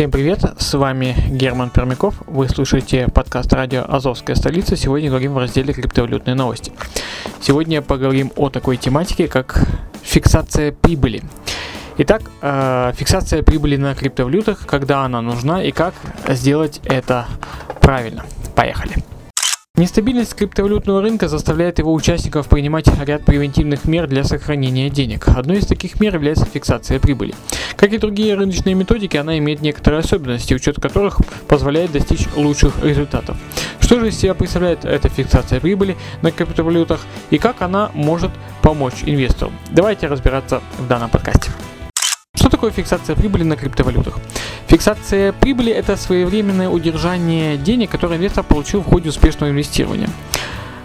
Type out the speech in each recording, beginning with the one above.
Всем привет, с вами Герман Пермяков, вы слушаете подкаст радио «Азовская столица». Сегодня говорим в разделе «Криптовалютные новости». Сегодня поговорим о такой тематике, как фиксация прибыли. Итак, э, фиксация прибыли на криптовалютах, когда она нужна и как сделать это правильно. Поехали. Нестабильность криптовалютного рынка заставляет его участников принимать ряд превентивных мер для сохранения денег. Одной из таких мер является фиксация прибыли. Как и другие рыночные методики, она имеет некоторые особенности, учет которых позволяет достичь лучших результатов. Что же из себя представляет эта фиксация прибыли на криптовалютах и как она может помочь инвестору? Давайте разбираться в данном подкасте. Такое фиксация прибыли на криптовалютах? Фиксация прибыли – это своевременное удержание денег, которые инвестор получил в ходе успешного инвестирования.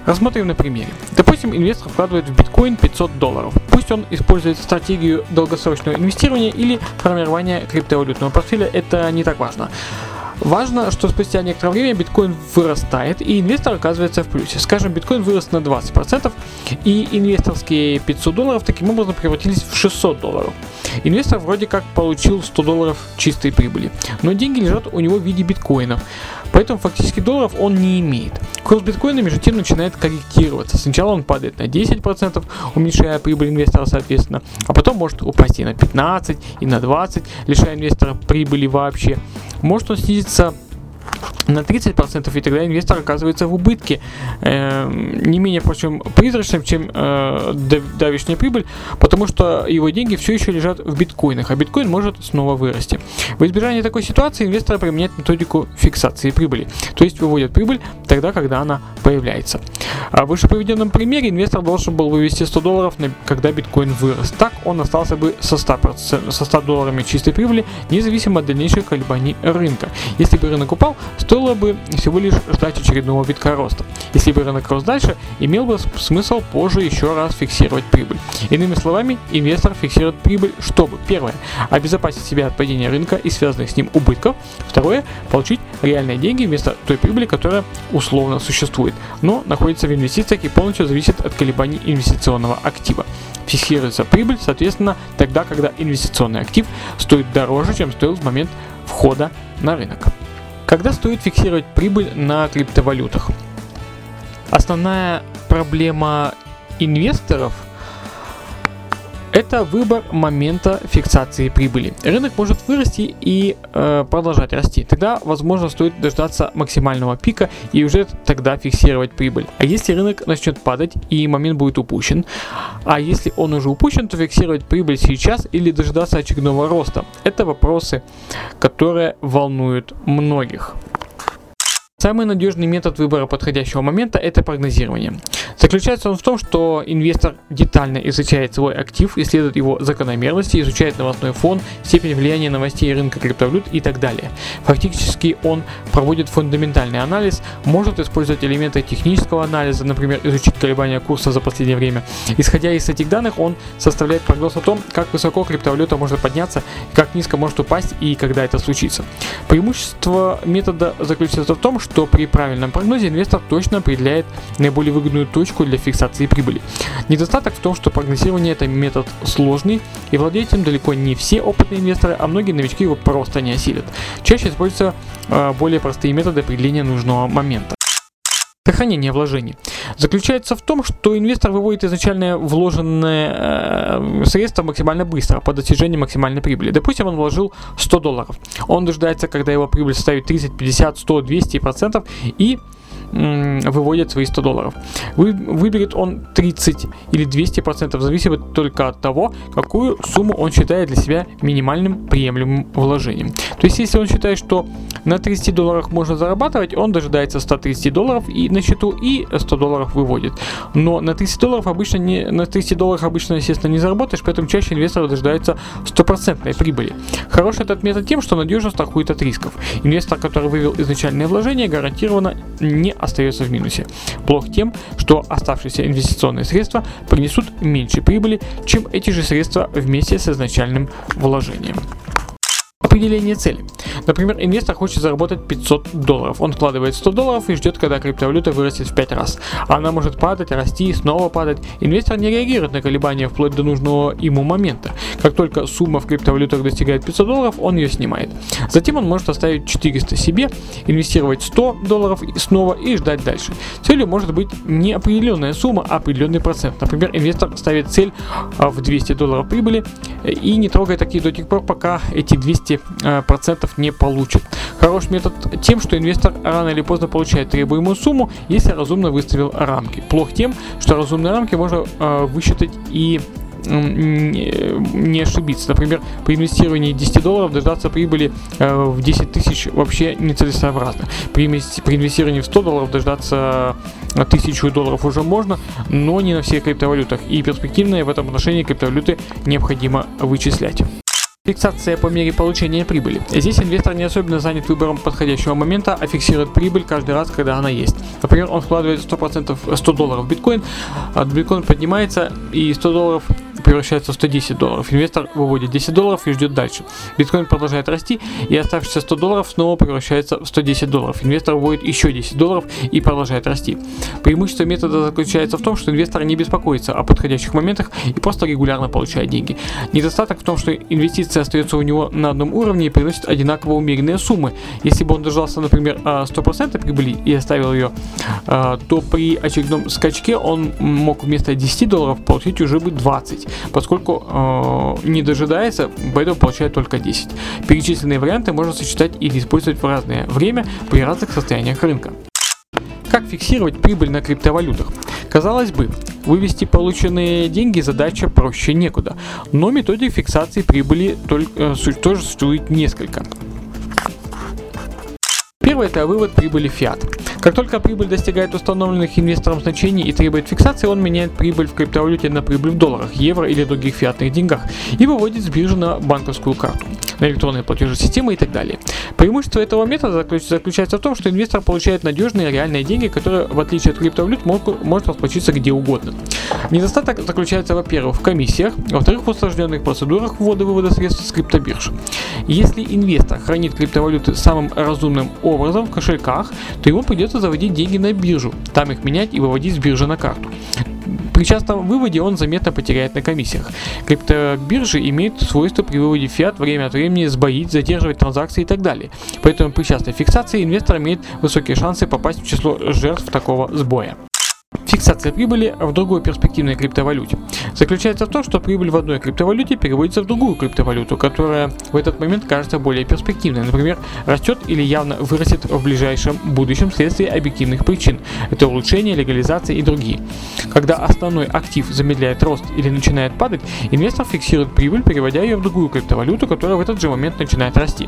Рассмотрим на примере. Допустим, инвестор вкладывает в биткоин 500 долларов. Пусть он использует стратегию долгосрочного инвестирования или формирования криптовалютного портфеля, это не так важно. Важно, что спустя некоторое время биткоин вырастает, и инвестор оказывается в плюсе. Скажем, биткоин вырос на 20%, и инвесторские 500 долларов таким образом превратились в 600 долларов. Инвестор вроде как получил 100 долларов чистой прибыли, но деньги лежат у него в виде биткоинов, поэтому фактически долларов он не имеет. Курс биткоина между тем начинает корректироваться. Сначала он падает на 10%, уменьшая прибыль инвестора соответственно, а потом может упасть и на 15, и на 20, лишая инвестора прибыли вообще. Может он снизиться на 30%, и тогда инвестор оказывается в убытке, э, не менее, впрочем, призрачным, чем э, давишняя прибыль, потому что его деньги все еще лежат в биткоинах, а биткоин может снова вырасти. В избежание такой ситуации инвестор применяет методику фиксации прибыли, то есть выводит прибыль тогда, когда она появляется. А в выше приведенном примере инвестор должен был вывести 100 долларов, когда биткоин вырос. Так он остался бы со 100%, со 100 долларами чистой прибыли, независимо от дальнейших колебаний рынка. Если бы рынок упал, стоило бы всего лишь ждать очередного витка роста. Если бы рынок рос дальше, имел бы смысл позже еще раз фиксировать прибыль. Иными словами, инвестор фиксирует прибыль, чтобы, первое, обезопасить себя от падения рынка и связанных с ним убытков, второе, получить реальные деньги вместо той прибыли, которая условно существует, но находится в инвестициях и полностью зависит от колебаний инвестиционного актива. Фиксируется прибыль, соответственно, тогда, когда инвестиционный актив стоит дороже, чем стоил в момент входа на рынок. Когда стоит фиксировать прибыль на криптовалютах? Основная проблема инвесторов – это выбор момента фиксации прибыли. Рынок может вырасти и э, продолжать расти. Тогда, возможно, стоит дождаться максимального пика и уже тогда фиксировать прибыль. А если рынок начнет падать и момент будет упущен, а если он уже упущен, то фиксировать прибыль сейчас или дождаться очередного роста. Это вопросы, которые волнуют многих. Самый надежный метод выбора подходящего момента – это прогнозирование. Заключается он в том, что инвестор детально изучает свой актив, исследует его закономерности, изучает новостной фон, степень влияния новостей рынка криптовалют и так далее. Фактически он проводит фундаментальный анализ, может использовать элементы технического анализа, например, изучить колебания курса за последнее время. Исходя из этих данных, он составляет прогноз о том, как высоко криптовалюта может подняться, как низко может упасть и когда это случится. Преимущество метода заключается в том, что то при правильном прогнозе инвестор точно определяет наиболее выгодную точку для фиксации прибыли. Недостаток в том, что прогнозирование это метод сложный и владеют им далеко не все опытные инвесторы, а многие новички его просто не осилят. Чаще используются э, более простые методы определения нужного момента. Сохранение вложений заключается в том, что инвестор выводит изначально вложенные э, средства максимально быстро по достижению максимальной прибыли. Допустим, он вложил 100 долларов. Он дожидается, когда его прибыль составит 30, 50, 100, 200 процентов и выводит свои 100 долларов. Вы, выберет он 30 или 200 процентов, зависит только от того, какую сумму он считает для себя минимальным приемлемым вложением. То есть, если он считает, что на 30 долларах можно зарабатывать, он дожидается 130 долларов и на счету и 100 долларов выводит. Но на 30 долларов обычно не, на 30 долларов обычно, естественно, не заработаешь, поэтому чаще инвестор дожидается стопроцентной прибыли. Хороший этот метод тем, что надежно страхует от рисков. Инвестор, который вывел изначальное вложение, гарантированно не остается в минусе. Плох тем, что оставшиеся инвестиционные средства принесут меньше прибыли, чем эти же средства вместе с изначальным вложением. Определение цели. Например, инвестор хочет заработать 500 долларов. Он вкладывает 100 долларов и ждет, когда криптовалюта вырастет в 5 раз. Она может падать, расти, снова падать. Инвестор не реагирует на колебания вплоть до нужного ему момента. Как только сумма в криптовалютах достигает 500 долларов, он ее снимает. Затем он может оставить 400 себе, инвестировать 100 долларов снова и ждать дальше. Целью может быть не определенная сумма, а определенный процент. Например, инвестор ставит цель а, в 200 долларов прибыли и не трогает такие до тех пор, пока эти 200 э, процентов не получит. Хороший метод тем, что инвестор рано или поздно получает требуемую сумму, если разумно выставил рамки. Плох тем, что разумные рамки можно э, высчитать и не ошибиться. Например, при инвестировании 10 долларов дождаться прибыли э, в 10 тысяч вообще нецелесообразно. При, при инвестировании в 100 долларов дождаться 1000 долларов уже можно, но не на всех криптовалютах. И перспективные в этом отношении криптовалюты необходимо вычислять. Фиксация по мере получения прибыли. Здесь инвестор не особенно занят выбором подходящего момента, а фиксирует прибыль каждый раз, когда она есть. Например, он вкладывает 100%, 100 долларов в биткоин, а биткоин поднимается и 100 долларов превращается в 110 долларов. Инвестор выводит 10 долларов и ждет дальше. Биткоин продолжает расти, и оставшиеся 100 долларов снова превращается в 110 долларов. Инвестор выводит еще 10 долларов и продолжает расти. Преимущество метода заключается в том, что инвестор не беспокоится о подходящих моментах и просто регулярно получает деньги. Недостаток в том, что инвестиция остается у него на одном уровне и приносит одинаково умеренные суммы. Если бы он дождался, например, 100% прибыли и оставил ее, а, то при очередном скачке он мог вместо 10 долларов получить уже бы 20 поскольку э, не дожидается, поэтому получает только 10. Перечисленные варианты можно сочетать или использовать в разное время при разных состояниях рынка. Как фиксировать прибыль на криптовалютах? Казалось бы, вывести полученные деньги задача проще некуда, но методик фиксации прибыли только, э, тоже существует несколько. Первое – это вывод прибыли фиат. Как только прибыль достигает установленных инвестором значений и требует фиксации, он меняет прибыль в криптовалюте на прибыль в долларах, евро или других фиатных деньгах и выводит с биржи на банковскую карту на электронные платежные системы и так далее. Преимущество этого метода заключается в том, что инвестор получает надежные реальные деньги, которые, в отличие от криптовалют, могут, может расплатиться где угодно. Недостаток заключается, во-первых, в комиссиях, во-вторых, в усложненных процедурах ввода-вывода средств с криптобирж. Если инвестор хранит криптовалюты самым разумным образом в кошельках, то ему придется заводить деньги на биржу, там их менять и выводить с биржи на карту. При частом выводе он заметно потеряет на комиссиях. Криптобиржи имеют свойство при выводе фиат время от времени сбоить, задерживать транзакции и так далее. Поэтому при частой фиксации инвестор имеет высокие шансы попасть в число жертв такого сбоя. Фиксация прибыли в другой перспективной криптовалюте заключается в том, что прибыль в одной криптовалюте переводится в другую криптовалюту, которая в этот момент кажется более перспективной. Например, растет или явно вырастет в ближайшем будущем вследствие объективных причин. Это улучшение, легализация и другие. Когда основной актив замедляет рост или начинает падать, инвестор фиксирует прибыль, переводя ее в другую криптовалюту, которая в этот же момент начинает расти.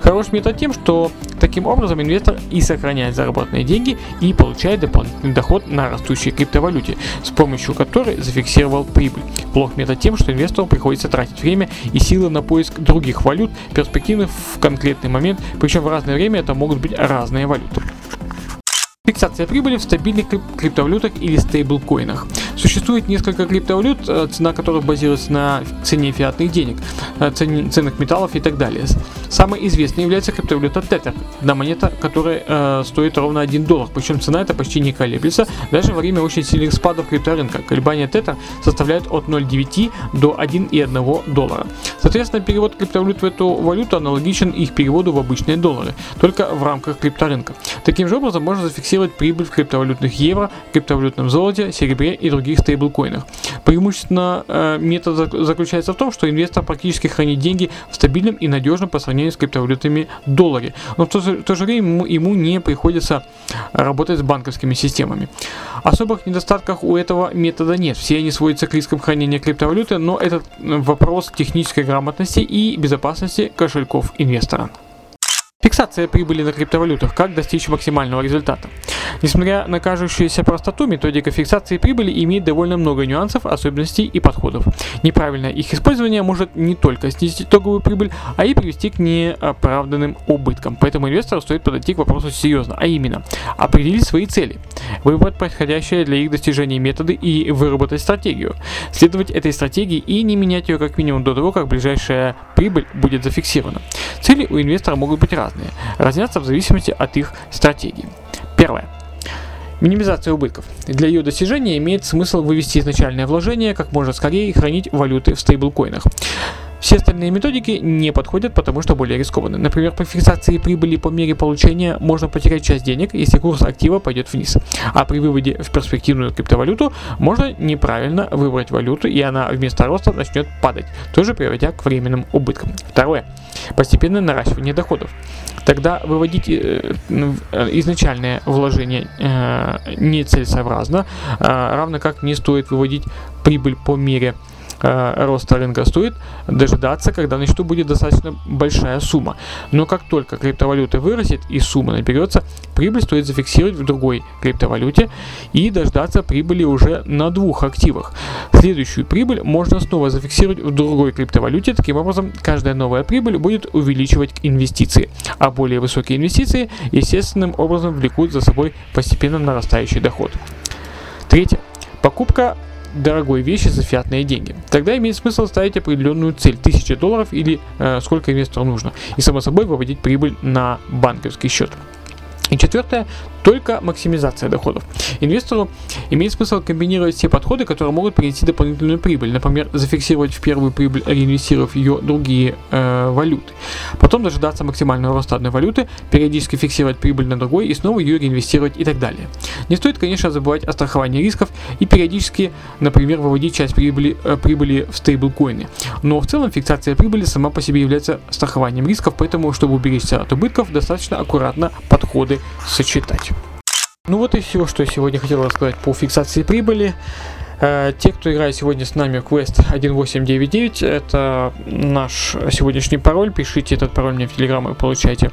Хороший метод тем, что таким образом инвестор и сохраняет заработанные деньги и получает дополнительный доход на растущий текущей криптовалюте, с помощью которой зафиксировал прибыль. Плох метод тем, что инвестору приходится тратить время и силы на поиск других валют, перспективных в конкретный момент, причем в разное время это могут быть разные валюты. Фиксация прибыли в стабильных криптовалютах или стейблкоинах. Существует несколько криптовалют, э, цена которых базируется на цене фиатных денег, э, цене, ценных металлов и так далее. Самой известной является криптовалюта Tether, одна монета, которая э, стоит ровно 1 доллар, причем цена эта почти не колеблется, даже во время очень сильных спадов крипторынка. Колебания Tether составляют от 0,9 до 1,1 доллара. Соответственно, перевод криптовалют в эту валюту аналогичен их переводу в обычные доллары, только в рамках крипторынка. Таким же образом можно зафиксировать прибыль в криптовалютных евро, криптовалютном золоте, серебре и других стейблкоинах. Преимущественно э, метод заключается в том, что инвестор практически хранит деньги в стабильном и надежном по сравнению с криптовалютами долларе, но в то, в то же время ему, ему не приходится работать с банковскими системами. Особых недостатков у этого метода нет, все они сводятся к рискам хранения криптовалюты, но это вопрос технической грамотности и безопасности кошельков инвестора. Фиксация прибыли на криптовалютах. Как достичь максимального результата? Несмотря на кажущуюся простоту, методика фиксации прибыли имеет довольно много нюансов, особенностей и подходов. Неправильное их использование может не только снизить итоговую прибыль, а и привести к неоправданным убыткам. Поэтому инвестору стоит подойти к вопросу серьезно, а именно определить свои цели, выбрать подходящие для их достижения методы и выработать стратегию. Следовать этой стратегии и не менять ее как минимум до того, как ближайшая прибыль будет зафиксирована. Цели у инвестора могут быть разные разные, разнятся в зависимости от их стратегии. Первое. Минимизация убытков. Для ее достижения имеет смысл вывести изначальное вложение как можно скорее и хранить валюты в стейблкоинах. Все остальные методики не подходят, потому что более рискованы. Например, по фиксации прибыли по мере получения можно потерять часть денег, если курс актива пойдет вниз. А при выводе в перспективную криптовалюту можно неправильно выбрать валюту, и она вместо роста начнет падать, тоже приводя к временным убыткам. Второе. Постепенное наращивание доходов. Тогда выводить э, изначальное вложение э, нецелесообразно, э, равно как не стоит выводить прибыль по мере роста рынка стоит дожидаться, когда на счету будет достаточно большая сумма. Но как только криптовалюта вырастет и сумма наберется, прибыль стоит зафиксировать в другой криптовалюте и дождаться прибыли уже на двух активах. Следующую прибыль можно снова зафиксировать в другой криптовалюте. Таким образом, каждая новая прибыль будет увеличивать инвестиции, а более высокие инвестиции естественным образом влекут за собой постепенно нарастающий доход. Третье. Покупка дорогой вещи за фиатные деньги. Тогда имеет смысл ставить определенную цель 1000 долларов или э, сколько инвестору нужно. И само собой выводить прибыль на банковский счет. И четвертое, только максимизация доходов. Инвестору имеет смысл комбинировать все подходы, которые могут принести дополнительную прибыль. Например, зафиксировать в первую прибыль, реинвестировав ее другие э, валюты. Потом дожидаться максимального роста одной валюты, периодически фиксировать прибыль на другой и снова ее реинвестировать и так далее. Не стоит, конечно, забывать о страховании рисков и периодически, например, выводить часть прибыли, э, прибыли в стейблкоины. Но в целом фиксация прибыли сама по себе является страхованием рисков, поэтому, чтобы уберечься от убытков, достаточно аккуратно подходы сочетать. Ну вот и все, что я сегодня хотел рассказать по фиксации прибыли. Э, те, кто играет сегодня с нами Quest 1899, это наш сегодняшний пароль. Пишите этот пароль мне в Telegram и получайте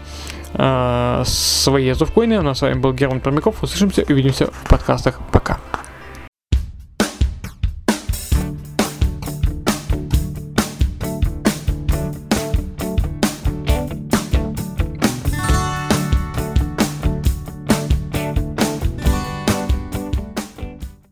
э, свои азовкоины. У нас с вами был Герман Пермяков. Услышимся, увидимся в подкастах. Пока.